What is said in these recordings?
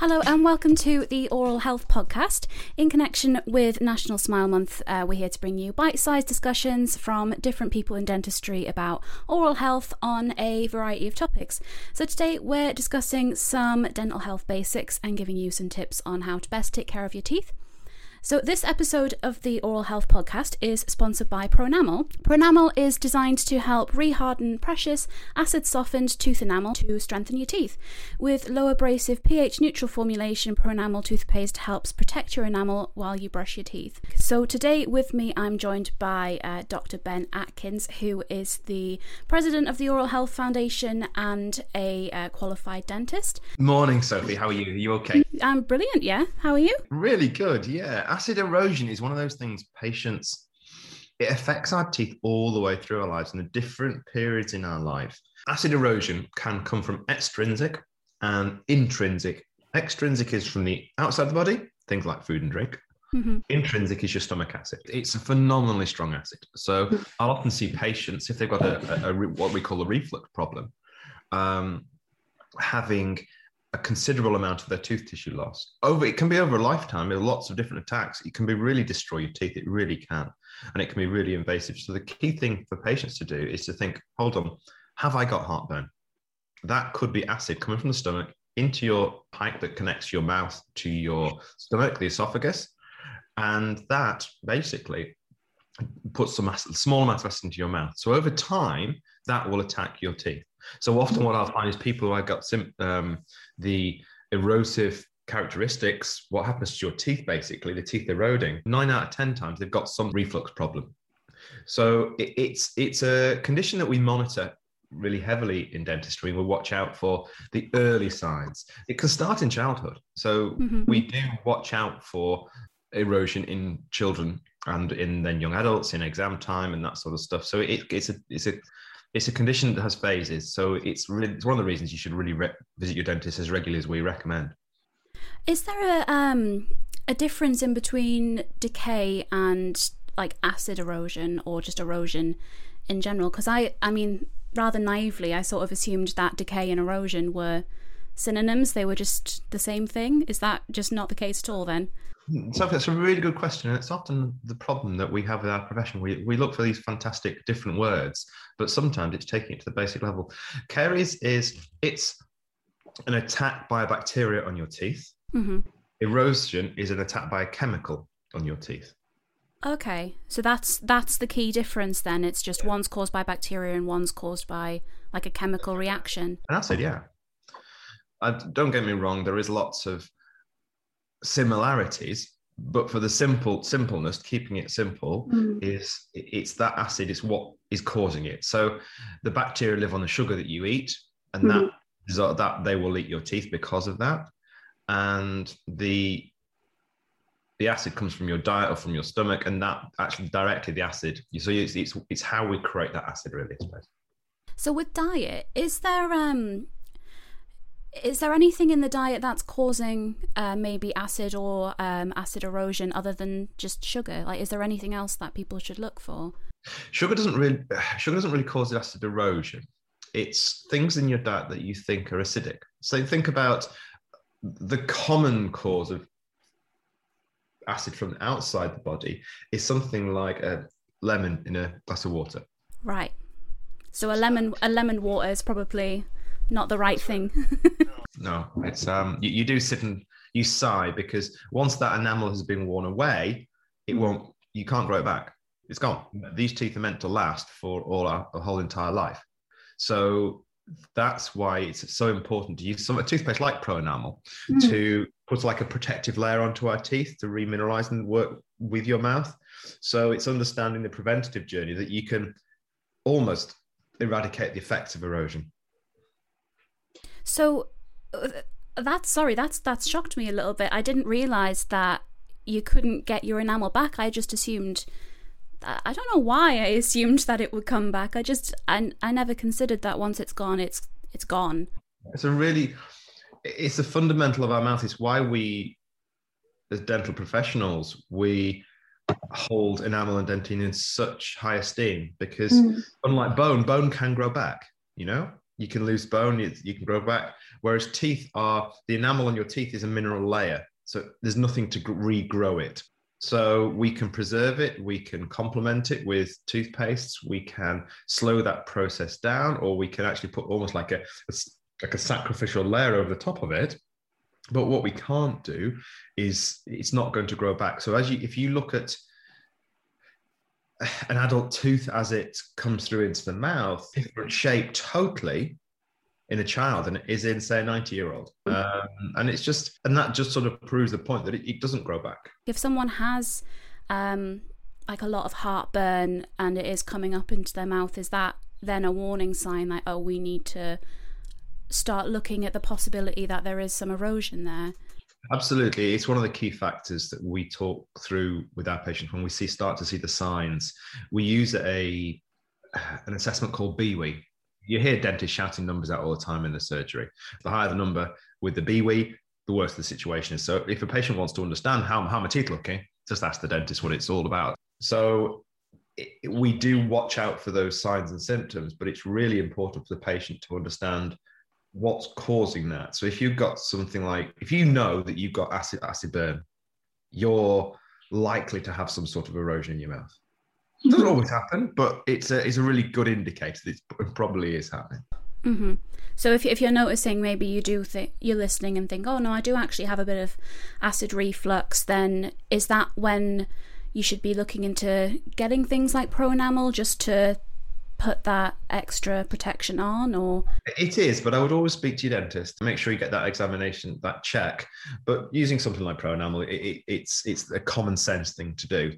Hello and welcome to the Oral Health Podcast. In connection with National Smile Month, uh, we're here to bring you bite sized discussions from different people in dentistry about oral health on a variety of topics. So, today we're discussing some dental health basics and giving you some tips on how to best take care of your teeth. So, this episode of the Oral Health Podcast is sponsored by Pronamel. Pronamel is designed to help reharden precious, acid softened tooth enamel to strengthen your teeth. With low abrasive pH neutral formulation, Pronamel toothpaste helps protect your enamel while you brush your teeth. So, today with me, I'm joined by uh, Dr. Ben Atkins, who is the president of the Oral Health Foundation and a uh, qualified dentist. Morning, Sophie. How are you? Are you okay? I'm brilliant, yeah. How are you? Really good, yeah. Acid erosion is one of those things patients, it affects our teeth all the way through our lives in the different periods in our life. Acid erosion can come from extrinsic and intrinsic. Extrinsic is from the outside of the body, things like food and drink. Mm-hmm. Intrinsic is your stomach acid. It's a phenomenally strong acid. So I'll often see patients if they've got a, a, a what we call a reflux problem, um, having a considerable amount of their tooth tissue lost. Over it can be over a lifetime. There are lots of different attacks. It can be really destroy your teeth. It really can, and it can be really invasive. So the key thing for patients to do is to think, hold on, have I got heartburn? That could be acid coming from the stomach into your pipe that connects your mouth to your stomach, the esophagus, and that basically puts some small amount of acid into your mouth. So over time, that will attack your teeth. So often, what I'll find is people who have got sim- um, the erosive characteristics. What happens to your teeth? Basically, the teeth eroding. Nine out of ten times, they've got some reflux problem. So it, it's it's a condition that we monitor really heavily in dentistry. We watch out for the early signs. It can start in childhood. So Mhm. we do watch out for erosion in children and in then young adults in exam time and that sort of stuff. So it, it's a it's a it's a condition that has phases. So it's really it's one of the reasons you should really re- visit your dentist as regularly as we recommend. Is there a um a difference in between decay and like acid erosion or just erosion in general? Because I I mean rather naively I sort of assumed that decay and erosion were synonyms. They were just the same thing. Is that just not the case at all then? So that's a really good question, and it's often the problem that we have with our profession. We we look for these fantastic different words, but sometimes it's taking it to the basic level. Caries is it's an attack by a bacteria on your teeth. hmm Erosion is an attack by a chemical on your teeth. Okay, so that's that's the key difference then. It's just one's caused by bacteria and one's caused by like a chemical reaction. And I said, yeah. I, don't get me wrong. There is lots of similarities, but for the simple simpleness, keeping it simple is it's that acid It's what is causing it. So the bacteria live on the sugar that you eat, and that result that they will eat your teeth because of that. And the the acid comes from your diet or from your stomach, and that actually directly the acid. So it's it's, it's how we create that acid, really. I suppose. So with diet, is there um is there anything in the diet that's causing uh, maybe acid or um, acid erosion other than just sugar? Like, is there anything else that people should look for? Sugar doesn't really sugar doesn't really cause acid erosion. It's things in your diet that you think are acidic. So think about the common cause of acid from outside the body is something like a lemon in a glass of water. Right. So a lemon a lemon water is probably not the right thing. no, it's um you, you do sit and you sigh because once that enamel has been worn away, it won't you can't grow it back. It's gone. These teeth are meant to last for all our, our whole entire life. So that's why it's so important to use some a toothpaste like Pronamel mm. to put like a protective layer onto our teeth to remineralize and work with your mouth. So it's understanding the preventative journey that you can almost eradicate the effects of erosion. So uh, that's sorry, that's that's shocked me a little bit. I didn't realize that you couldn't get your enamel back. I just assumed I don't know why I assumed that it would come back. I just I, I never considered that once it's gone, it's it's gone. It's a really it's a fundamental of our mouth. It's why we as dental professionals we hold enamel and dentine in such high esteem because mm. unlike bone, bone can grow back. You know, you can lose bone, you, you can grow back. Whereas teeth are the enamel on your teeth is a mineral layer, so there's nothing to regrow it. So we can preserve it, we can complement it with toothpastes, we can slow that process down, or we can actually put almost like a, a like a sacrificial layer over the top of it. But what we can't do is it's not going to grow back. So as you if you look at an adult tooth as it comes through into the mouth, different shape totally in a child and it is in say a 90 year old mm. um, and it's just and that just sort of proves the point that it, it doesn't grow back. If someone has um, like a lot of heartburn and it is coming up into their mouth is that then a warning sign that oh we need to start looking at the possibility that there is some erosion there absolutely it's one of the key factors that we talk through with our patients when we see start to see the signs we use a an assessment called BWE, you hear dentists shouting numbers out all the time in the surgery. The higher the number with the BWE, the worse the situation is. So if a patient wants to understand how, how my teeth looking, eh, just ask the dentist what it's all about. So we do watch out for those signs and symptoms, but it's really important for the patient to understand what's causing that. So if you've got something like, if you know that you've got acid acid burn, you're likely to have some sort of erosion in your mouth. It doesn't always happen, but it's a, it's a really good indicator that it probably is happening. Mm-hmm. So if if you're noticing, maybe you do think you're listening and think, oh no, I do actually have a bit of acid reflux. Then is that when you should be looking into getting things like Pronamel just to put that extra protection on or? It is but i would always speak to your dentist to make sure you get that examination that check. But using something like Pronamel it, it, it's it's a common sense thing to do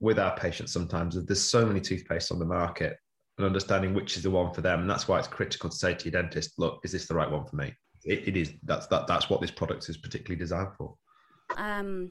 with our patients sometimes. There's so many toothpastes on the market and understanding which is the one for them. And that's why it's critical to say to your dentist look is this the right one for me? It, it is that's that that's what this product is particularly designed for. Um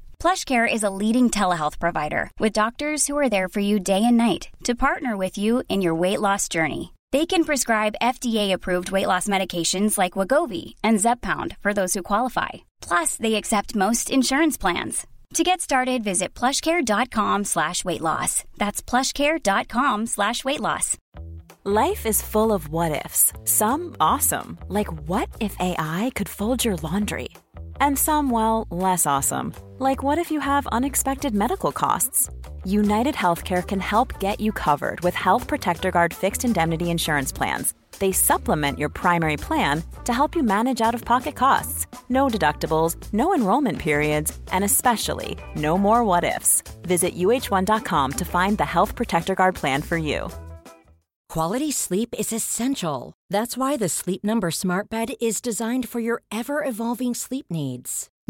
PlushCare is a leading telehealth provider with doctors who are there for you day and night to partner with you in your weight loss journey. They can prescribe FDA-approved weight loss medications like Wegovy and Zepbound for those who qualify. Plus, they accept most insurance plans. To get started, visit plushcare.com slash weight loss. That's plushcare.com slash weight loss. Life is full of what-ifs. Some awesome, like what if AI could fold your laundry? And some, well, less awesome. Like what if you have unexpected medical costs? United Healthcare can help get you covered with Health Protector Guard fixed indemnity insurance plans. They supplement your primary plan to help you manage out of pocket costs. No deductibles, no enrollment periods, and especially no more what ifs. Visit uh1.com to find the Health Protector Guard plan for you. Quality sleep is essential. That's why the Sleep Number Smart Bed is designed for your ever evolving sleep needs.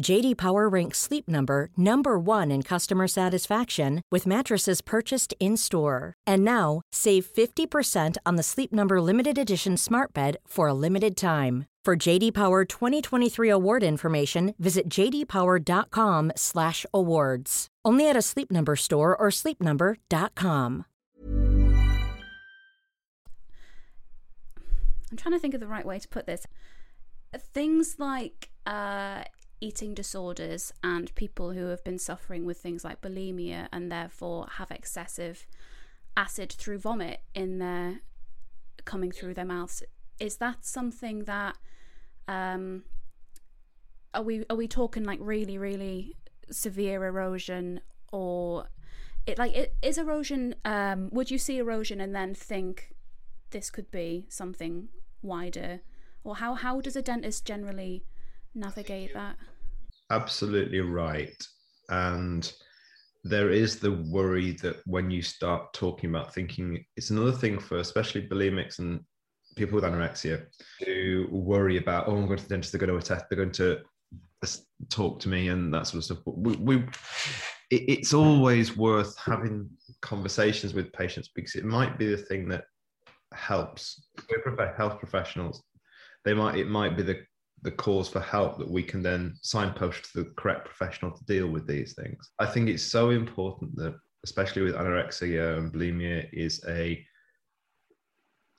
JD Power ranks Sleep Number number 1 in customer satisfaction with mattresses purchased in-store. And now, save 50% on the Sleep Number limited edition smart bed for a limited time. For JD Power 2023 award information, visit jdpower.com/awards. Only at a Sleep Number store or sleepnumber.com. I'm trying to think of the right way to put this. Things like uh, eating disorders and people who have been suffering with things like bulimia and therefore have excessive acid through vomit in their coming through their mouths. Is that something that um, are we are we talking like really really severe erosion or it like it is erosion um would you see erosion and then think this could be something wider or how how does a dentist generally navigate that absolutely right and there is the worry that when you start talking about thinking it's another thing for especially bulimics and people with anorexia to worry about oh i'm going to the dentist they're going to attest they're going to talk to me and that sort of stuff we, we it, it's always worth having conversations with patients because it might be the thing that helps. We're health professionals. They might it might be the the cause for help that we can then signpost to the correct professional to deal with these things. I think it's so important that, especially with anorexia and bulimia, is a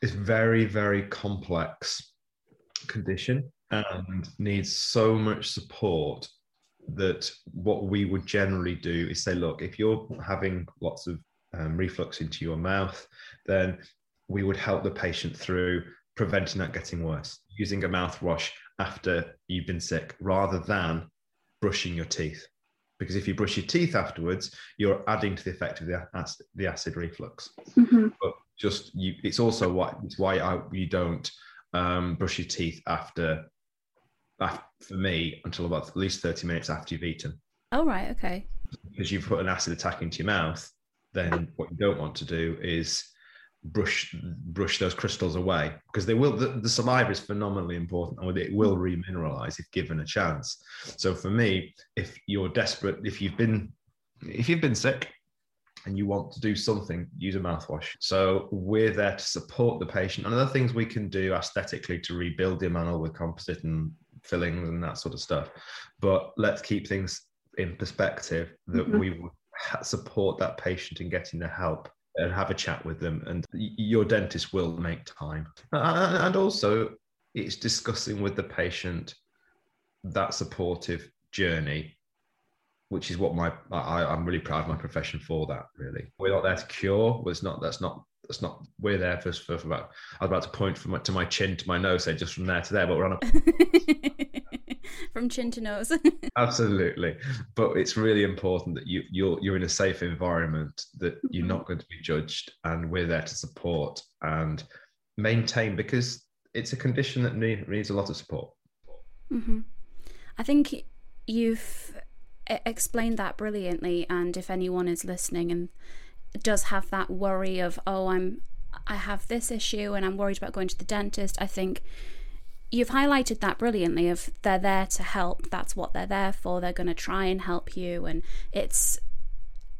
is very very complex condition and needs so much support that what we would generally do is say, look, if you're having lots of um, reflux into your mouth, then we would help the patient through preventing that getting worse using a mouthwash after you've been sick rather than brushing your teeth. Because if you brush your teeth afterwards, you're adding to the effect of the acid, the acid reflux. Mm-hmm. But just you, it's also why it's why I, you don't um, brush your teeth after, after, for me, until about at least thirty minutes after you've eaten. Oh right, okay. Because you've put an acid attack into your mouth, then what you don't want to do is brush brush those crystals away because they will the, the, saliva is phenomenally important and it will remineralize if given a chance. So for me if you're desperate if you've been if you've been sick and you want to do something use a mouthwash. So we're there to support the patient. And other things we can do aesthetically to rebuild the enamel with composite and fillings and that sort of stuff. But let's keep things in perspective that mm-hmm. we support that patient in getting the help and have a chat with them and your dentist will make time. And also it's discussing with the patient that supportive journey which is what my I, i'm really proud of my profession for that really. We're not there to cure it's not that's not that's not we're there for, for, for about i was about to point from my, to my chin to my nose say just from there to there but we're on a from chin to nose. Absolutely, but it's really important that you you're you're in a safe environment that you're mm-hmm. not going to be judged, and we're there to support and maintain because it's a condition that need, needs a lot of support. Mm-hmm. I think you've explained that brilliantly, and if anyone is listening and does have that worry of oh I'm I have this issue and I'm worried about going to the dentist, I think you've highlighted that brilliantly of they're there to help that's what they're there for they're going to try and help you and it's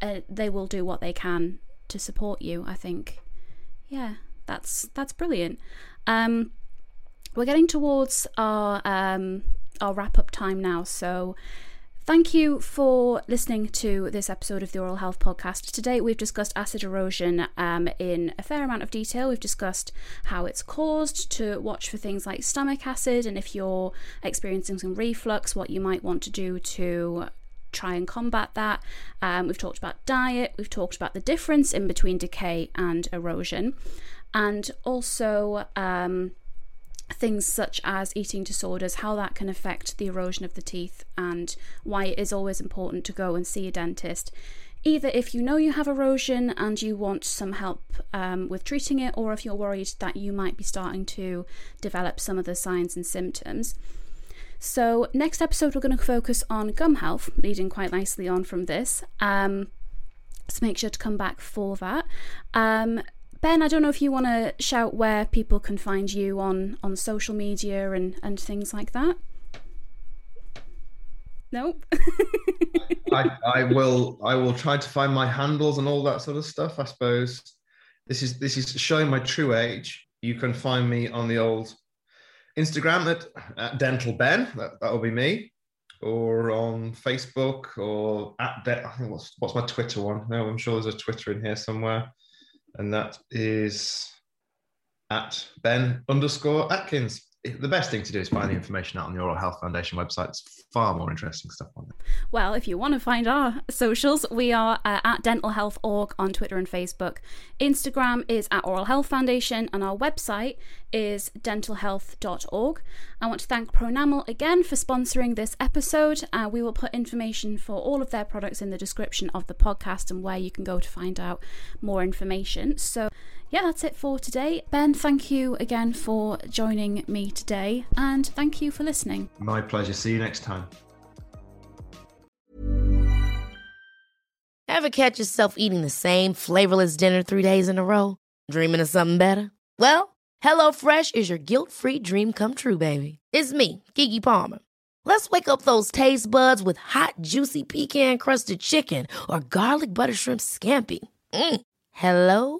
uh, they will do what they can to support you i think. Yeah that's that's brilliant. Um we're getting towards our um our wrap up time now so Thank you for listening to this episode of the Oral Health Podcast. Today, we've discussed acid erosion um, in a fair amount of detail. We've discussed how it's caused, to watch for things like stomach acid, and if you're experiencing some reflux, what you might want to do to try and combat that. Um, we've talked about diet, we've talked about the difference in between decay and erosion, and also. Um, things such as eating disorders, how that can affect the erosion of the teeth, and why it is always important to go and see a dentist. Either if you know you have erosion and you want some help um, with treating it, or if you're worried that you might be starting to develop some of the signs and symptoms. So, next episode, we're going to focus on gum health, leading quite nicely on from this. Um, so, make sure to come back for that. Um, Ben, I don't know if you want to shout where people can find you on on social media and and things like that. Nope. I, I will I will try to find my handles and all that sort of stuff. I suppose this is this is showing my true age. You can find me on the old Instagram at, at Dental Ben. That that will be me, or on Facebook or at De- I think what's what's my Twitter one? No, I'm sure there's a Twitter in here somewhere, and that is at Ben underscore Atkins the best thing to do is find the information out on the Oral Health Foundation website. It's far more interesting stuff on there. Well, if you want to find our socials, we are uh, at Dental Health Org on Twitter and Facebook. Instagram is at Oral Health Foundation, and our website is dentalhealth.org. I want to thank Pronamel again for sponsoring this episode. Uh, we will put information for all of their products in the description of the podcast and where you can go to find out more information. So, yeah, that's it for today. Ben, thank you again for joining me today, and thank you for listening. My pleasure. See you next time. Ever catch yourself eating the same flavorless dinner three days in a row? Dreaming of something better? Well, HelloFresh is your guilt free dream come true, baby. It's me, Keke Palmer. Let's wake up those taste buds with hot, juicy pecan crusted chicken or garlic butter shrimp scampi. Mm. Hello?